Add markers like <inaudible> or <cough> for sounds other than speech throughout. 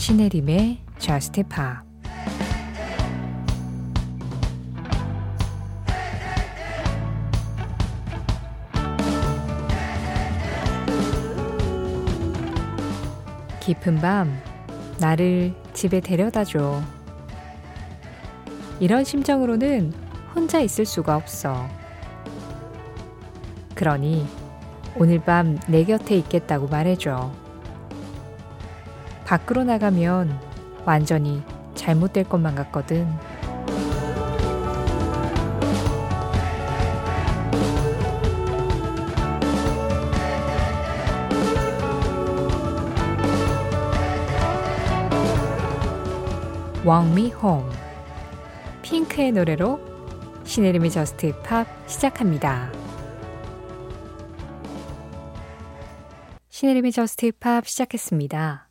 신혜림의 Just Pop 깊은 밤 나를 집에 데려다 줘. 이런 심정으로는 혼자 있을 수가 없어. 그러니 오늘 밤 내 곁에 있겠다고 말해줘. 밖으로 나가면 완전히 잘못될 것만 같거든. Me Home 핑크의 노래로 신혜림의 저스트 팝 시작합니다. 신혜림의 Just Pop 시작했습니다.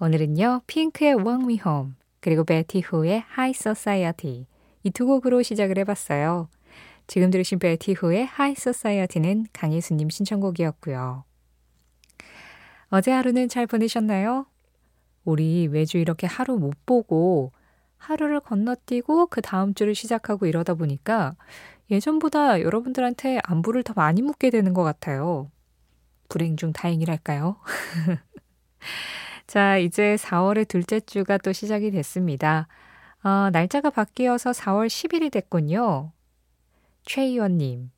오늘은요, 핑크의 Walk Me Home, 그리고 베티 후의 High Society 이 두 곡으로 시작을 해봤어요. 지금 들으신 베티 후의 High Society는 강예수님 신청곡이었고요. 어제 하루는 잘 보내셨나요? 우리 매주 이렇게 하루 못 보고 하루를 건너뛰고 그 다음 주를 시작하고 이러다 보니까 예전보다 여러분들한테 안부를 더 많이 묻게 되는 것 같아요. 불행 중 다행이랄까요? <laughs> 자, 이제 4월의 둘째 주가 또 시작이 됐습니다. 어, 날짜가 바뀌어서 4월 10일이 됐군요. 최희원님,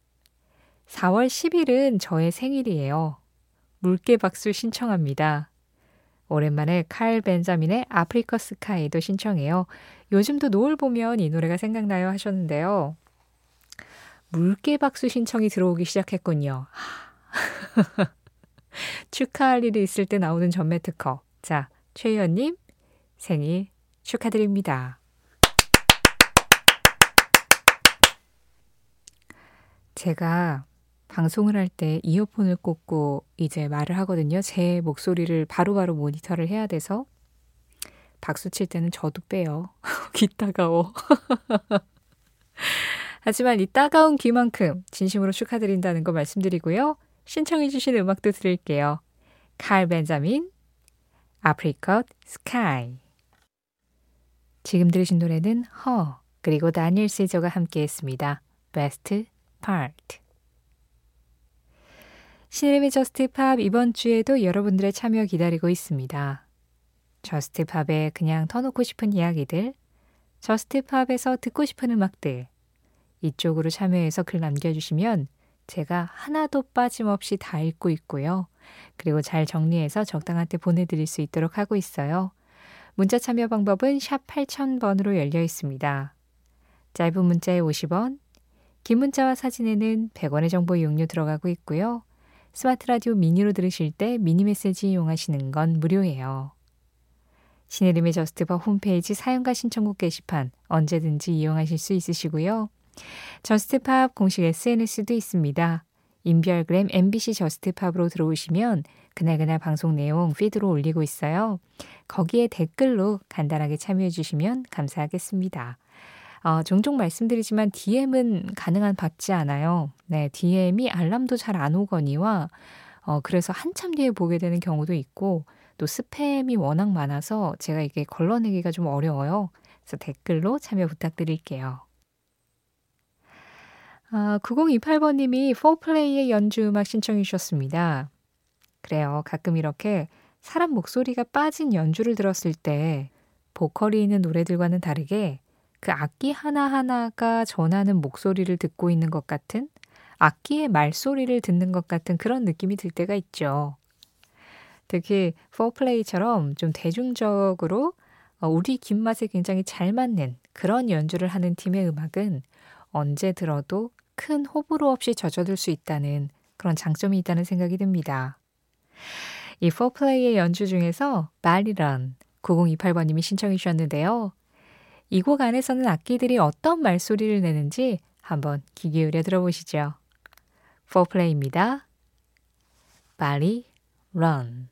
4월 10일은 저의 생일이에요. 물개 박수 신청합니다. 오랜만에 칼 벤자민의 아프리카 스카이도 신청해요. 요즘도 노을 보면 이 노래가 생각나요 하셨는데요. 물개 박수 신청이 들어오기 시작했군요. <laughs> 축하할 일이 있을 때 나오는 전매 특허. 자, 최희연님 생일 축하드립니다. 제가 방송을 할 때 이어폰을 꽂고 이제 말을 하거든요. 제 목소리를 바로바로 바로 모니터를 해야 돼서 박수 칠 때는 저도 빼요. <laughs> 귀 따가워. <laughs> 하지만 이 따가운 귀만큼 진심으로 축하드린다는 거 말씀드리고요. 신청해주신 음악도 드릴게요. 칼 벤자민, Apricot Sky. 지금 들으신 노래는 허, 그리고 다니엘 시저가 함께 했습니다. Best Part. 신혜림의 Just Pop 이번 주에도 여러분들의 참여 기다리고 있습니다. Just Pop에 그냥 터놓고 싶은 이야기들, Just Pop에서 듣고 싶은 음악들, 이쪽으로 참여해서 글 남겨주시면 제가 하나도 빠짐없이 다 읽고 있고요. 그리고 잘 정리해서 적당한 때 보내드릴 수 있도록 하고 있어요. 문자 참여 방법은 샵 8000번으로 열려 있습니다. 짧은 문자에 50원, 긴 문자와 사진에는 100원의 정보 이용료 들어가고 있고요. 스마트 라디오 미니로 들으실 때 미니 메시지 이용하시는 건 무료예요. 신혜림의 Just Pop 홈페이지 사연과 신청곡 게시판 언제든지 이용하실 수 있으시고요. Just Pop 공식 SNS도 있습니다. 인별그램 MBC Just Pop으로 들어오시면 그날그날 방송 내용 feed로 올리고 있어요. 거기에 댓글로 간단하게 참여해 주시면 감사하겠습니다. 어, 종종 말씀드리지만 DM은 가능한 받지 않아요. 네, DM이 알람도 잘 안 오거니와 어, 그래서 한참 뒤에 보게 되는 경우도 있고 또 스팸이 워낙 많아서 제가 이게 걸러내기가 좀 어려워요. 그래서 댓글로 참여 부탁드릴게요. 아, 9028번님이 4플레이의 연주 음악 신청해 주셨습니다. 그래요. 가끔 이렇게 사람 목소리가 빠진 연주를 들었을 때 보컬이 있는 노래들과는 다르게 그 악기 하나하나가 전하는 목소리를 듣고 있는 것 같은 악기의 말소리를 듣는 것 같은 그런 느낌이 들 때가 있죠. 특히 포플레이처럼 좀 대중적으로 어, 우리 김맛에 굉장히 잘 맞는 그런 연주를 하는 팀의 음악은 언제 들어도 큰 호불호 없이 젖어들 수 있다는 그런 장점이 있다는 생각이 듭니다. 이 포플레이의 연주 중에서 말리런 9028번님이 신청해 주셨는데요. 이 곡 안에서는 악기들이 어떤 말소리를 내는지 한번 귀 기울여 들어보시죠. 4플레이입니다. 빨리 run.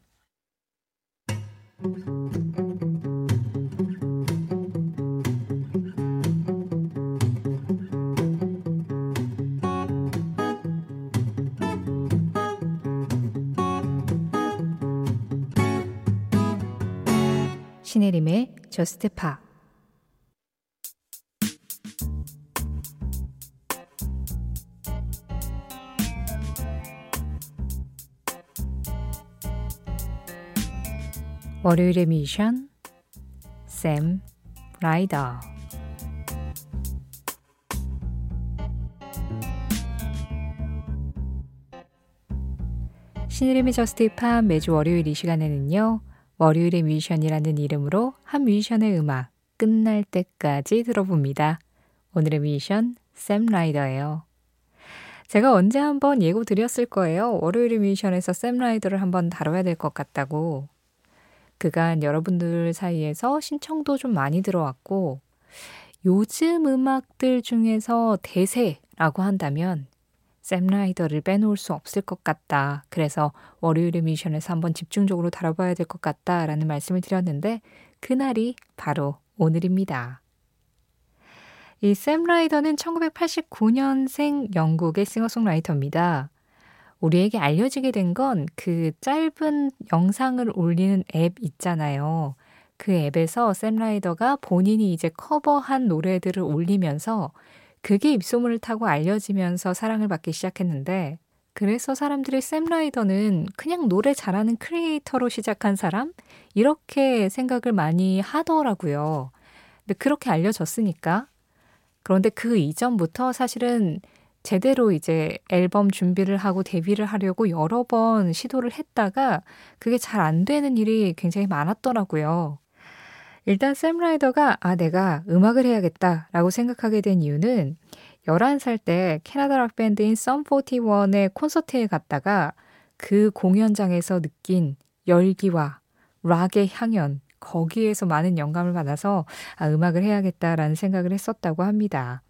신혜림의 저스트 파 월요일의 뮤지션 샘 라이더 신혜림의 Just Pop 매주 월요일 이 시간에는요. 월요일의 뮤지션이라는 이름으로 한 뮤지션의 음악 끝날 때까지 들어봅니다. 오늘의 뮤지션 샘 라이더예요. 제가 언제 한번 예고 드렸을 거예요. 월요일의 뮤지션에서 샘 라이더를 한번 다뤄야 될 것 같다고. 그간 여러분들 사이에서 신청도 좀 많이 들어왔고 요즘 음악들 중에서 대세라고 한다면 샘 라이더를 빼놓을 수 없을 것 같다. 그래서 월요일의 미션에서 한번 집중적으로 다뤄봐야 될 것 같다라는 말씀을 드렸는데 그날이 바로 오늘입니다. 이 샘 라이더는 1989년생 영국의 싱어송라이터입니다. 우리에게 알려지게 된 건 그 짧은 영상을 올리는 앱 있잖아요. 그 앱에서 샘 라이더가 본인이 이제 커버한 노래들을 올리면서 그게 입소문을 타고 알려지면서 사랑을 받기 시작했는데 그래서 사람들이 샘 라이더는 그냥 노래 잘하는 크리에이터로 시작한 사람? 이렇게 생각을 많이 하더라고요. 근데 그렇게 알려졌으니까. 그런데 그 이전부터 사실은 제대로 이제 앨범 준비를 하고 데뷔를 하려고 여러 번 시도를 했다가 그게 잘 안 되는 일이 굉장히 많았더라고요. 일단 샘 라이더가 아 내가 음악을 해야겠다라고 생각하게 된 이유는 11살 때 캐나다 락 밴드인 썸 41의 콘서트에 갔다가 그 공연장에서 느낀 열기와 락의 향연 거기에서 많은 영감을 받아서 아 음악을 해야겠다라는 생각을 했었다고 합니다.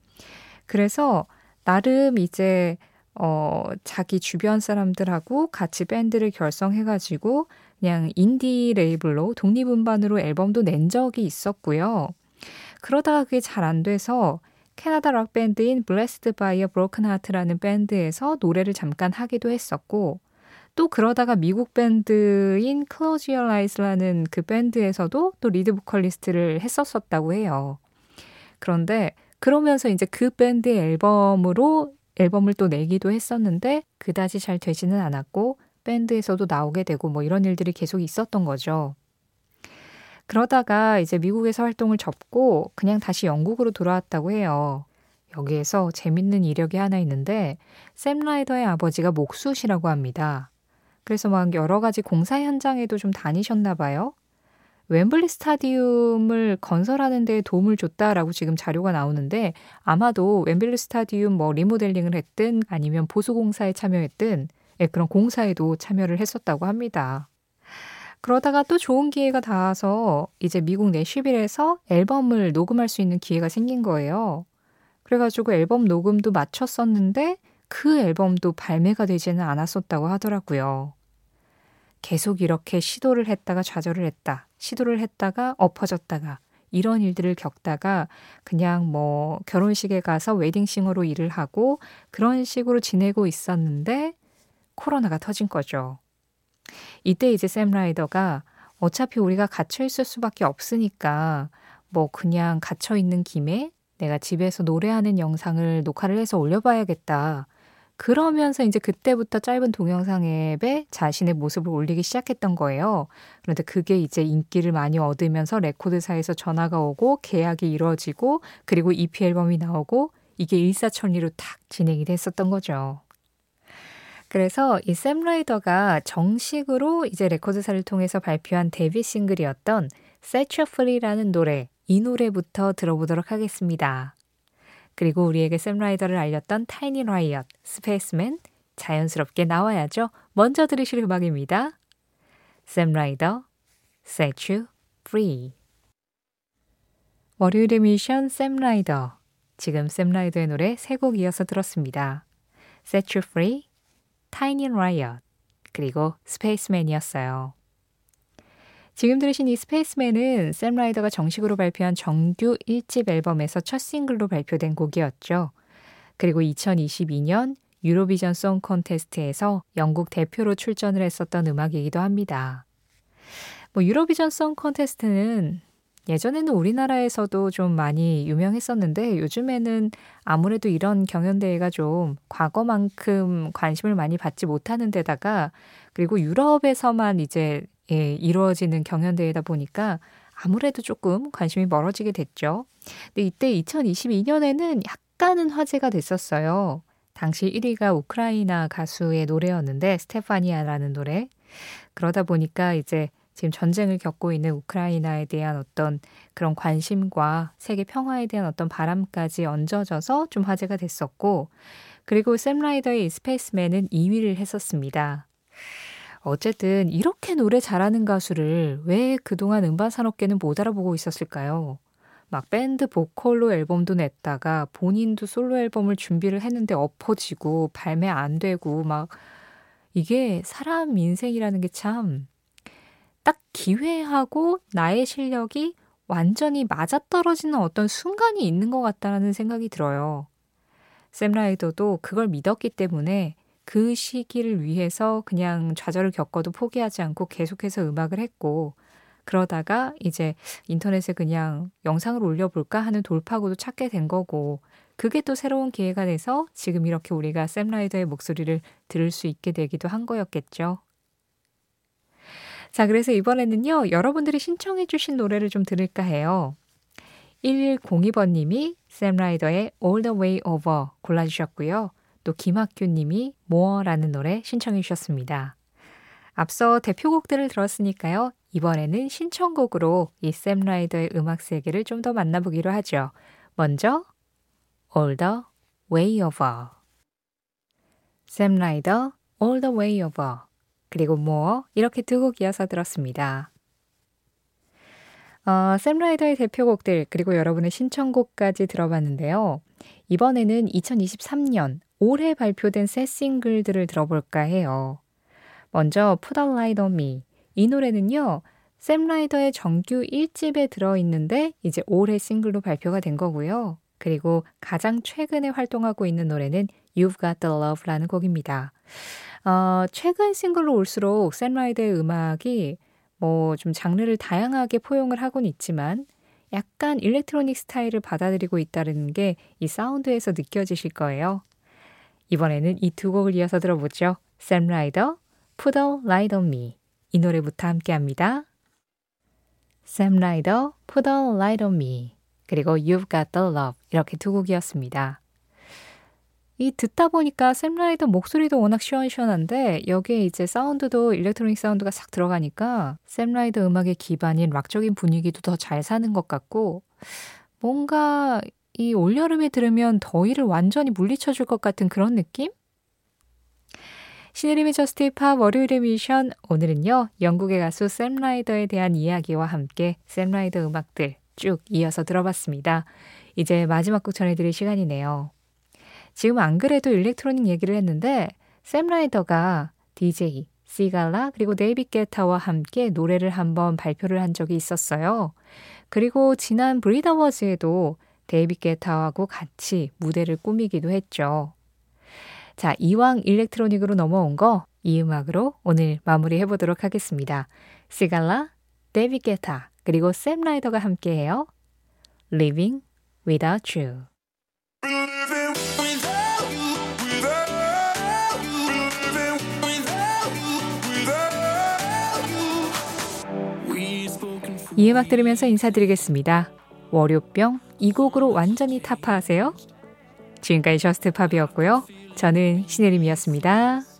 그래서 나름 이제 어 자기 주변 사람들하고 같이 밴드를 결성해 가지고 그냥 인디 레이블로 독립음반으로 앨범도 낸 적이 있었고요. 그러다가 그게 잘 안 돼서 캐나다 락 밴드인 Blessed by a Broken Heart라는 밴드에서 노래를 잠깐 하기도 했었고 또 그러다가 미국 밴드인 Close Your Eyes라는 그 밴드에서도 또 리드 보컬리스트를 했었었다고 해요. 그런데 그러면서 이제 그 밴드의 앨범으로 앨범을 또 내기도 했었는데 그다지 잘 되지는 않았고 밴드에서도 나오게 되고 뭐 이런 일들이 계속 있었던 거죠. 그러다가 이제 미국에서 활동을 접고 그냥 다시 영국으로 돌아왔다고 해요. 여기에서 재밌는 이력이 하나 있는데 샘 라이더의 아버지가 목수시라고 합니다. 그래서 막 여러 가지 공사 현장에도 좀 다니셨나 봐요. 웸블리 스타디움을 건설하는 데 도움을 줬다라고 지금 자료가 나오는데 아마도 웸블리 스타디움 뭐 리모델링을 했든 아니면 보수 공사에 참여했든 예, 그런 공사에도 참여를 했었다고 합니다. 그러다가 또 좋은 기회가 닿아서 이제 미국 내쉬빌에서 앨범을 녹음할 수 있는 기회가 생긴 거예요. 그래가지고 앨범 녹음도 마쳤었는데 그 앨범도 발매가 되지는 않았었다고 하더라고요. 계속 이렇게 시도를 했다가 좌절을 했다. 시도를 했다가 엎어졌다가 이런 일들을 겪다가 그냥 뭐 결혼식에 가서 웨딩싱어로 일을 하고 그런 식으로 지내고 있었는데 코로나가 터진 거죠. 이때 이제 샘 라이더가 어차피 우리가 갇혀 있을 수밖에 없으니까 뭐 그냥 갇혀 있는 김에 내가 집에서 노래하는 영상을 녹화를 해서 올려봐야겠다. 그러면서 이제 그때부터 짧은 동영상 앱에 자신의 모습을 올리기 시작했던 거예요. 그런데 그게 이제 인기를 많이 얻으면서 레코드사에서 전화가 오고 계약이 이루어지고 그리고 EP 앨범이 나오고 이게 일사천리로 탁 진행이 됐었던 거죠. 그래서 이 샘 라이더가 정식으로 이제 레코드사를 통해서 발표한 데뷔 싱글이었던 Set You Free라는 노래, 이 노래부터 들어보도록 하겠습니다. 그리고 우리에게 샘 라이더를 알렸던 Tiny Riot, Space Man, 자연스럽게 나와야죠. 먼저 들으실 음악입니다. 샘 라이더, Set You Free. 월요일의 미션 샘 라이더. 지금 샘 라이더의 노래 세 곡 이어서 들었습니다. Set You Free, Tiny Riot, 그리고 Space Man이었어요. 지금 들으신 이 Space Man은 샘 라이더가 정식으로 발표한 정규 1집 앨범에서 첫 싱글로 발표된 곡이었죠. 그리고 2022년 유로비전 송 콘테스트에서 영국 대표로 출전을 했었던 음악이기도 합니다. 뭐 유로비전 송 콘테스트는 예전에는 우리나라에서도 좀 많이 유명했었는데 요즘에는 아무래도 이런 경연대회가 좀 과거만큼 관심을 많이 받지 못하는 데다가 그리고 유럽에서만 이제 예, 이루어지는 경연대회다 보니까 아무래도 조금 관심이 멀어지게 됐죠. 근데 이때 2022년에는 약간은 화제가 됐었어요. 당시 1위가 우크라이나 가수의 노래였는데 스테파니아라는 노래. 그러다 보니까 이제 지금 전쟁을 겪고 있는 우크라이나에 대한 어떤 그런 관심과 세계 평화에 대한 어떤 바람까지 얹어져서 좀 화제가 됐었고, 그리고 샘 라이더의 스페이스맨은 2위를 했었습니다. 어쨌든 이렇게 노래 잘하는 가수를 왜 그동안 음반 산업계는 못 알아보고 있었을까요? 막 밴드 보컬로 앨범도 냈다가 본인도 솔로 앨범을 준비를 했는데 엎어지고 발매 안 되고 막 이게 사람 인생이라는 게 참 딱 기회하고 나의 실력이 완전히 맞아떨어지는 어떤 순간이 있는 것 같다는 생각이 들어요. 샘 라이더도 그걸 믿었기 때문에 그 시기를 위해서 그냥 좌절을 겪어도 포기하지 않고 계속해서 음악을 했고, 그러다가 이제 인터넷에 그냥 영상을 올려볼까 하는 돌파구도 찾게 된 거고, 그게 또 새로운 기회가 돼서 지금 이렇게 우리가 샘 라이더의 목소리를 들을 수 있게 되기도 한 거였겠죠. 자, 그래서 이번에는요, 여러분들이 신청해주신 노래를 좀 들을까 해요. 1102번님이 샘 라이더의 All the Way Over 골라주셨고요. 또 김학규님이 More라는 노래 신청해 주셨습니다. 앞서 대표곡들을 들었으니까요. 이번에는 신청곡으로 이 샘 라이더의 음악 세계를 좀 더 만나보기로 하죠. 먼저 All the Way Over 샘 라이더 All the Way Over 그리고 more 이렇게 두 곡 이어서 들었습니다. 어, 샘 라이더의 대표곡들 그리고 여러분의 신청곡까지 들어봤는데요. 이번에는 2023년 올해 발표된 새 싱글들을 들어볼까 해요. 먼저 Put a Light on Me 이 노래는요. 샘 라이더의 정규 1집에 들어있는데 이제 올해 싱글로 발표가 된 거고요. 그리고 가장 최근에 활동하고 있는 노래는 You've Got the Love라는 곡입니다. 어, 최근 싱글로 올수록 샘 라이더의 음악이 뭐 좀 장르를 다양하게 포용을 하곤 있지만 약간 일렉트로닉 스타일을 받아들이고 있다는 게 이 사운드에서 느껴지실 거예요. 이번에는 이 두 곡을 이어서 들어보죠. 샘 라이더, Put a Light on Me. 이 노래부터 함께 합니다. 샘 라이더, Put a Light on Me. 그리고 You've Got the Love. 이렇게 두 곡이었습니다. 이 듣다 보니까 샘 라이더 목소리도 워낙 시원시원한데 여기에 이제 사운드도 일렉트로닉 사운드가 싹 들어가니까 샘 라이더 음악의 기반인 락적인 분위기도 더 잘 사는 것 같고 뭔가 이 올여름에 들으면 더위를 완전히 물리쳐 줄 것 같은 그런 느낌? 신혜림의 JUST POP 월요일의 미션 오늘은요 영국의 가수 샘 라이더에 대한 이야기와 함께 샘 라이더 음악들 쭉 이어서 들어봤습니다. 이제 마지막 곡 전해드릴 시간이네요. 지금 안 그래도 일렉트로닉 얘기를 했는데 샘 라이더가 DJ, 시갈라 그리고 데이비드 게타와 함께 노래를 한번 발표를 한 적이 있었어요. 그리고 지난 브릿 어워즈에도 데이비드 게타하고 같이 무대를 꾸미기도 했죠. 자, 이왕 일렉트로닉으로 넘어온 거 이 음악으로 오늘 마무리해 보도록 하겠습니다. 시갈라, 데이비드 게타, 그리고 샘 라이더가 함께해요. Living Without You. 이 음악 들으면서 인사드리겠습니다. 월요병 이 곡으로 완전히 타파하세요. 지금까지 저스트팝이었고요. 저는 신혜림이었습니다.